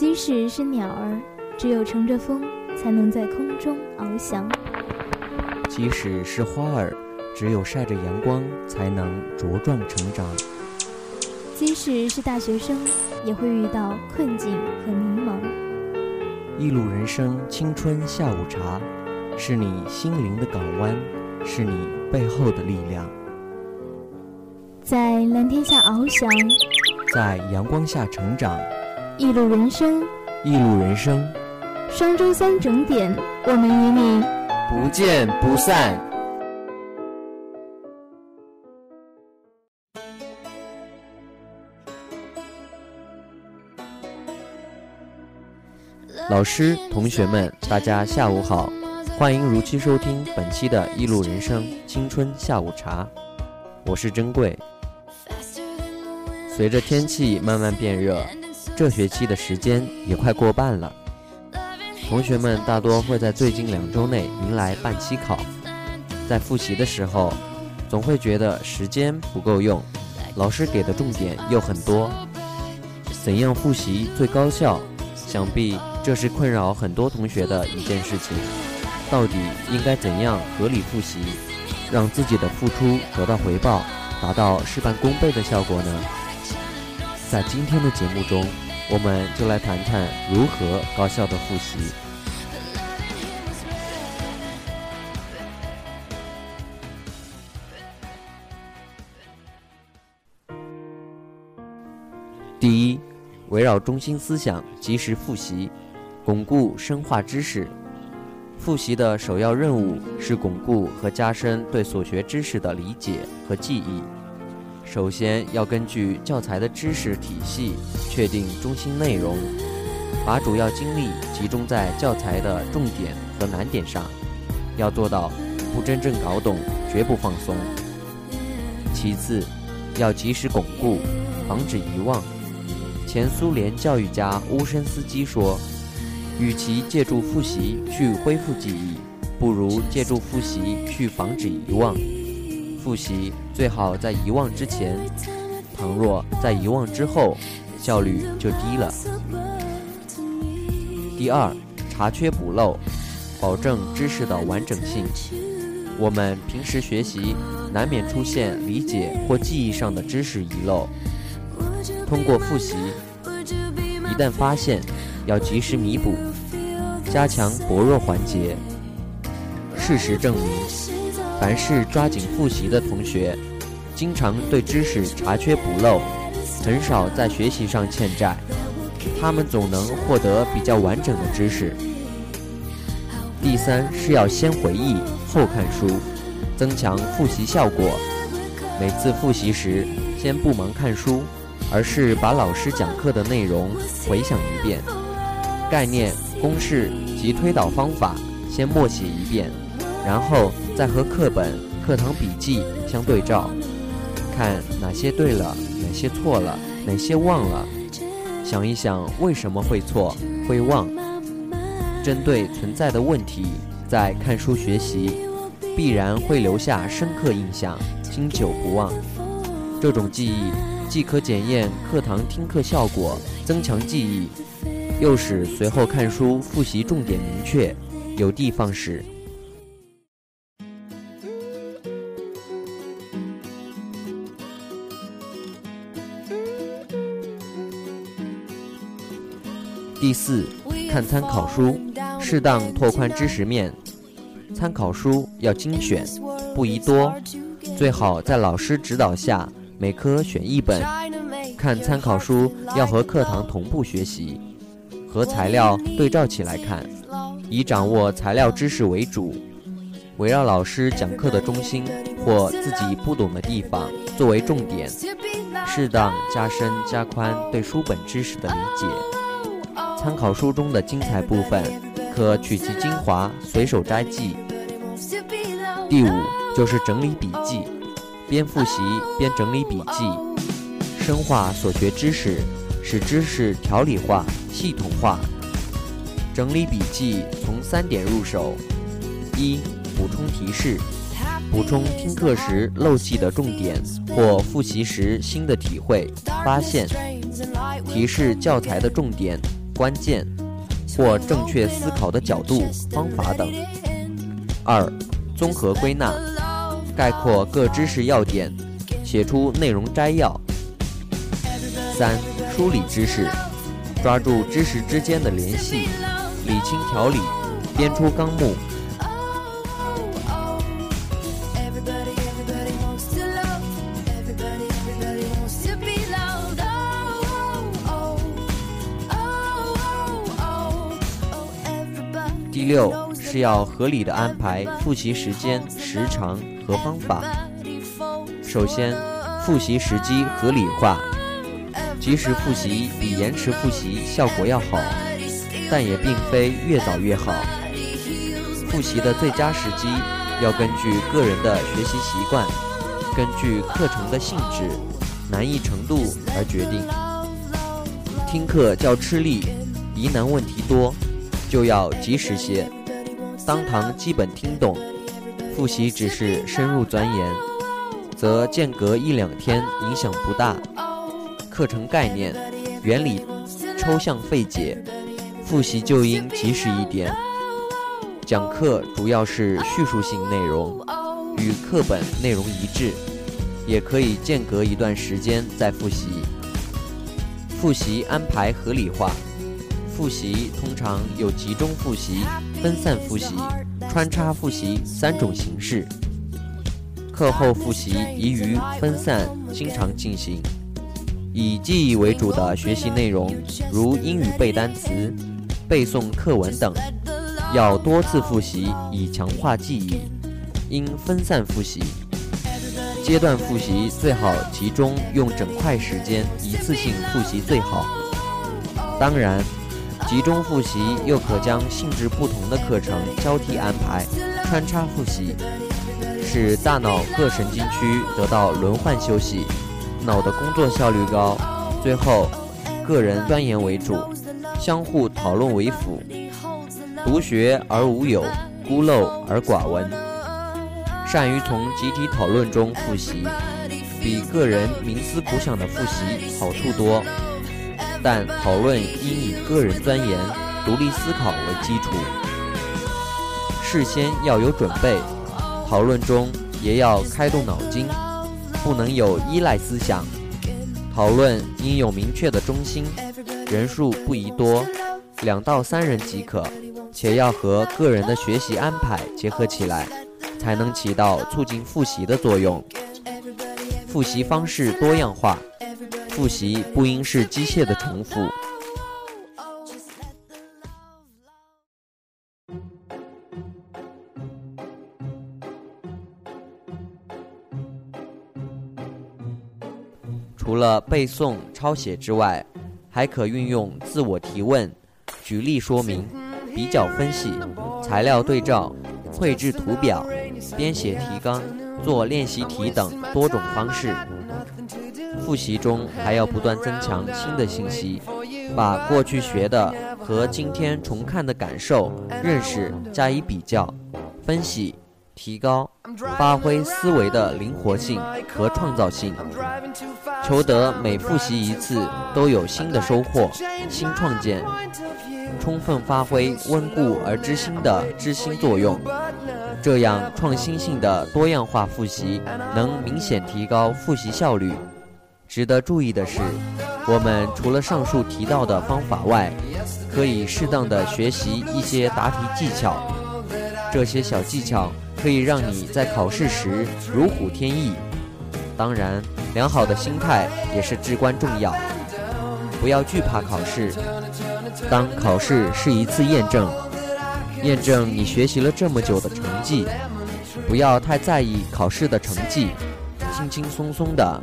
即使是鸟儿，只有乘着风，才能在空中翱翔；即使是花儿，只有晒着阳光，才能茁壮成长；即使是大学生，也会遇到困境和迷茫。一路人生，青春下午茶，是你心灵的港湾，是你背后的力量。在蓝天下翱翔，在阳光下成长。一路人生，一路人生。双周三整点，我们与你不见不散。老师、同学们，大家下午好，欢迎如期收听本期的《一路人生青春下午茶》，我是珍贵。随着天气慢慢变热。这学期的时间也快过半了，同学们大多会在最近两周内迎来半期考，在复习的时候，总会觉得时间不够用，老师给的重点又很多，怎样复习最高效？想必这是困扰很多同学的一件事情。到底应该怎样合理复习，让自己的付出得到回报，达到事半功倍的效果呢？在今天的节目中。我们就来谈谈如何高效的复习。第一，围绕中心思想及时复习，巩固深化知识。复习的首要任务是巩固和加深对所学知识的理解和记忆。首先要根据教材的知识体系确定中心内容，把主要精力集中在教材的重点和难点上，要做到不真正搞懂绝不放松。其次，要及时巩固，防止遗忘。前苏联教育家乌申斯基说：“与其借助复习去恢复记忆，不如借助复习去防止遗忘。”复习最好在遗忘之前，倘若在遗忘之后，效率就低了。第二，查缺补漏，保证知识的完整性。我们平时学习难免出现理解或记忆上的知识遗漏，通过复习，一旦发现，要及时弥补，加强薄弱环节。事实证明。凡是抓紧复习的同学，经常对知识查缺补漏，很少在学习上欠债，他们总能获得比较完整的知识。第三是要先回忆后看书，增强复习效果。每次复习时，先不忙看书，而是把老师讲课的内容回想一遍，概念、公式及推导方法先默写一遍。然后再和课本、课堂笔记相对照，看哪些对了，哪些错了，哪些忘了，想一想为什么会错、会忘。针对存在的问题再看书学习，必然会留下深刻印象，经久不忘。这种记忆既可检验课堂听课效果，增强记忆，又使随后看书复习重点明确，有的放矢。第四，看参考书，适当拓宽知识面。参考书要精选，不宜多，最好在老师指导下，每科选一本。看参考书要和课堂同步学习，和材料对照起来看，以掌握材料知识为主，围绕老师讲课的中心或自己不懂的地方作为重点，适当加深加宽对书本知识的理解。参考书中的精彩部分，可取其精华，随手摘记。第五就是整理笔记，边复习边整理笔记，深化所学知识，使知识条理化、系统化。整理笔记从三点入手：一、补充提示，补充听课时漏记的重点或复习时新的体会发现，提示教材的重点。关键或正确思考的角度、方法等。二、综合归纳，概括各知识要点，写出内容摘要。三、梳理知识，抓住知识之间的联系，理清条理，编出纲目。第六是要合理的安排复习时间、时长和方法。首先，复习时机合理化，及时复习比延迟复习效果要好，但也并非越早越好。复习的最佳时机要根据个人的学习习惯，根据课程的性质、难易程度而决定。听课较吃力，疑难问题多。就要及时些，当堂基本听懂。复习只是深入钻研，则间隔一两天影响不大。课程概念、原理抽象费解，复习就应及时一点。讲课主要是叙述性内容，与课本内容一致，也可以间隔一段时间再复习。复习安排合理化。复习通常有集中复习、分散复习、穿插复习三种形式。课后复习宜于分散、经常进行。以记忆为主的学习内容，如英语背单词、背诵课文等，要多次复习以强化记忆。应分散复习，阶段复习最好集中用整块时间一次性复习最好。当然。集中复习又可将性质不同的课程交替安排，穿插复习，使大脑各神经区得到轮换休息，脑的工作效率高。最后，个人钻研为主，相互讨论为辅。独学而无友，孤陋而寡闻。善于从集体讨论中复习，比个人冥思苦想的复习好处多。但讨论应以个人钻研、独立思考为基础，事先要有准备。讨论中也要开动脑筋，不能有依赖思想。讨论应有明确的中心，人数不宜多，两到三人即可，且要和个人的学习安排结合起来，才能起到促进复习的作用。复习方式多样化。复习不应是机械的重复。除了背诵、抄写之外，还可运用自我提问、举例说明、比较分析、材料对照、绘制图表、编写提纲、做练习题等多种方式。复习中还要不断增强新的信息，把过去学的和今天重看的感受、认识加以比较、分析、提高，发挥思维的灵活性和创造性，求得每复习一次都有新的收获、新创建，充分发挥温故而知新的知新作用。这样创新性的多样化复习，能明显提高复习效率。值得注意的是，我们除了上述提到的方法外，可以适当的学习一些答题技巧。这些小技巧可以让你在考试时如虎添翼。当然，良好的心态也是至关重要。不要惧怕考试，当考试是一次验证，验证你学习了这么久的成绩。不要太在意考试的成绩，轻轻松松的。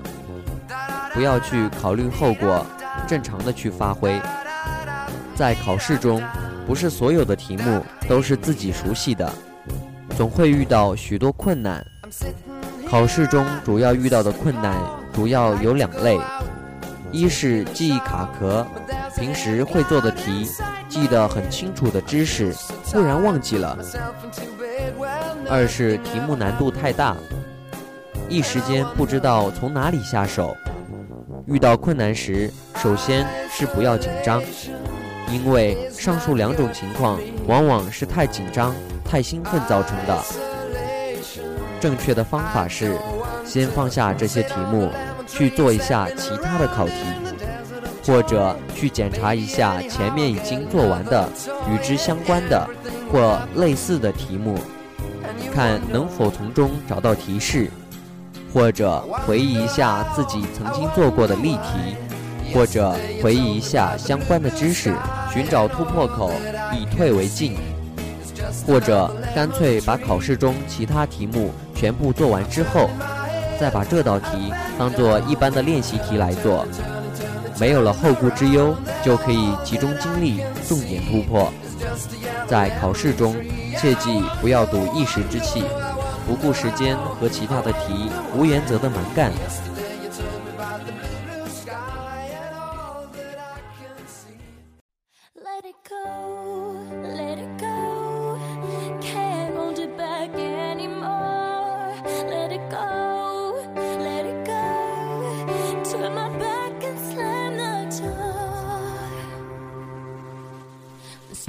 不要去考虑后果，正常的去发挥。在考试中，不是所有的题目都是自己熟悉的，总会遇到许多困难。考试中主要遇到的困难主要有两类：一是记忆卡壳，平时会做的题，记得很清楚的知识，忽然忘记了；二是题目难度太大，一时间不知道从哪里下手。遇到困难时，首先是不要紧张，因为上述两种情况往往是太紧张、太兴奋造成的。正确的方法是，先放下这些题目，去做一下其他的考题，或者去检查一下前面已经做完的与之相关的或类似的题目，看能否从中找到提示，或者回忆一下自己曾经做过的例题，或者回忆一下相关的知识，寻找突破口，以退为进。或者干脆把考试中其他题目全部做完之后，再把这道题当做一般的练习题来做，没有了后顾之忧，就可以集中精力，重点突破。在考试中，切记不要赌一时之气，不顾时间和其他的题无原则的蛮干。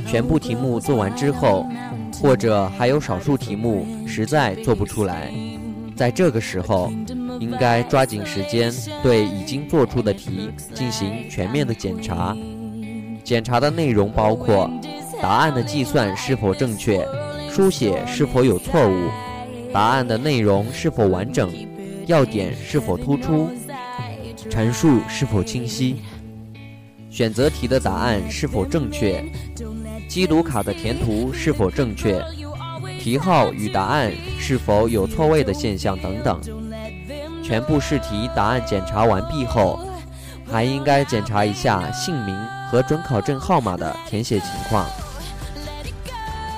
全部题目做完之后，或者还有少数题目实在做不出来，在这个时候，应该抓紧时间对已经做出的题进行全面的检查。检查的内容包括答案的计算是否正确，书写是否有错误，答案的内容是否完整，要点是否突出，陈述是否清晰，选择题的答案是否正确。机读卡的填图是否正确？题号与答案是否有错位的现象等等。全部试题答案检查完毕后，还应该检查一下姓名和准考证号码的填写情况。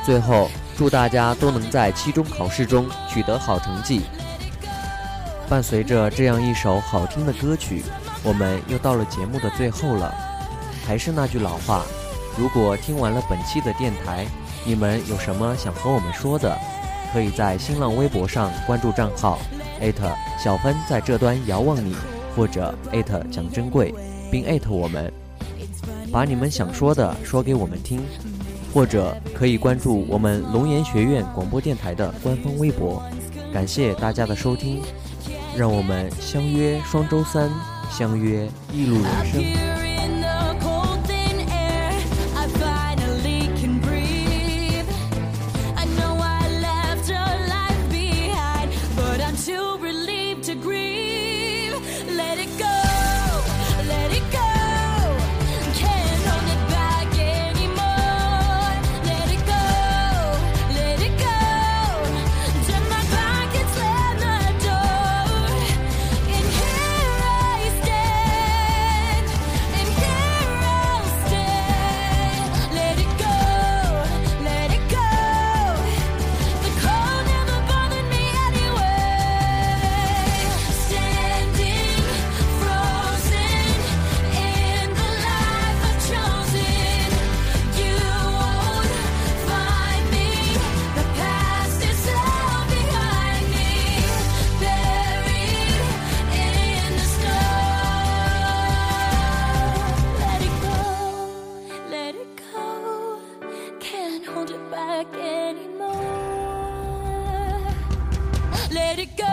最后，祝大家都能在期中考试中取得好成绩。伴随着这样一首好听的歌曲，我们又到了节目的最后了。还是那句老话。如果听完了本期的电台，你们有什么想和我们说的，可以在新浪微博上关注账号艾特小芬在这端遥望你，或者艾特蒋珍贵，并艾特我们，把你们想说的说给我们听，或者可以关注我们龙岩学院广播电台的官方微博。感谢大家的收听，让我们相约双周三，相约一路人生。it go?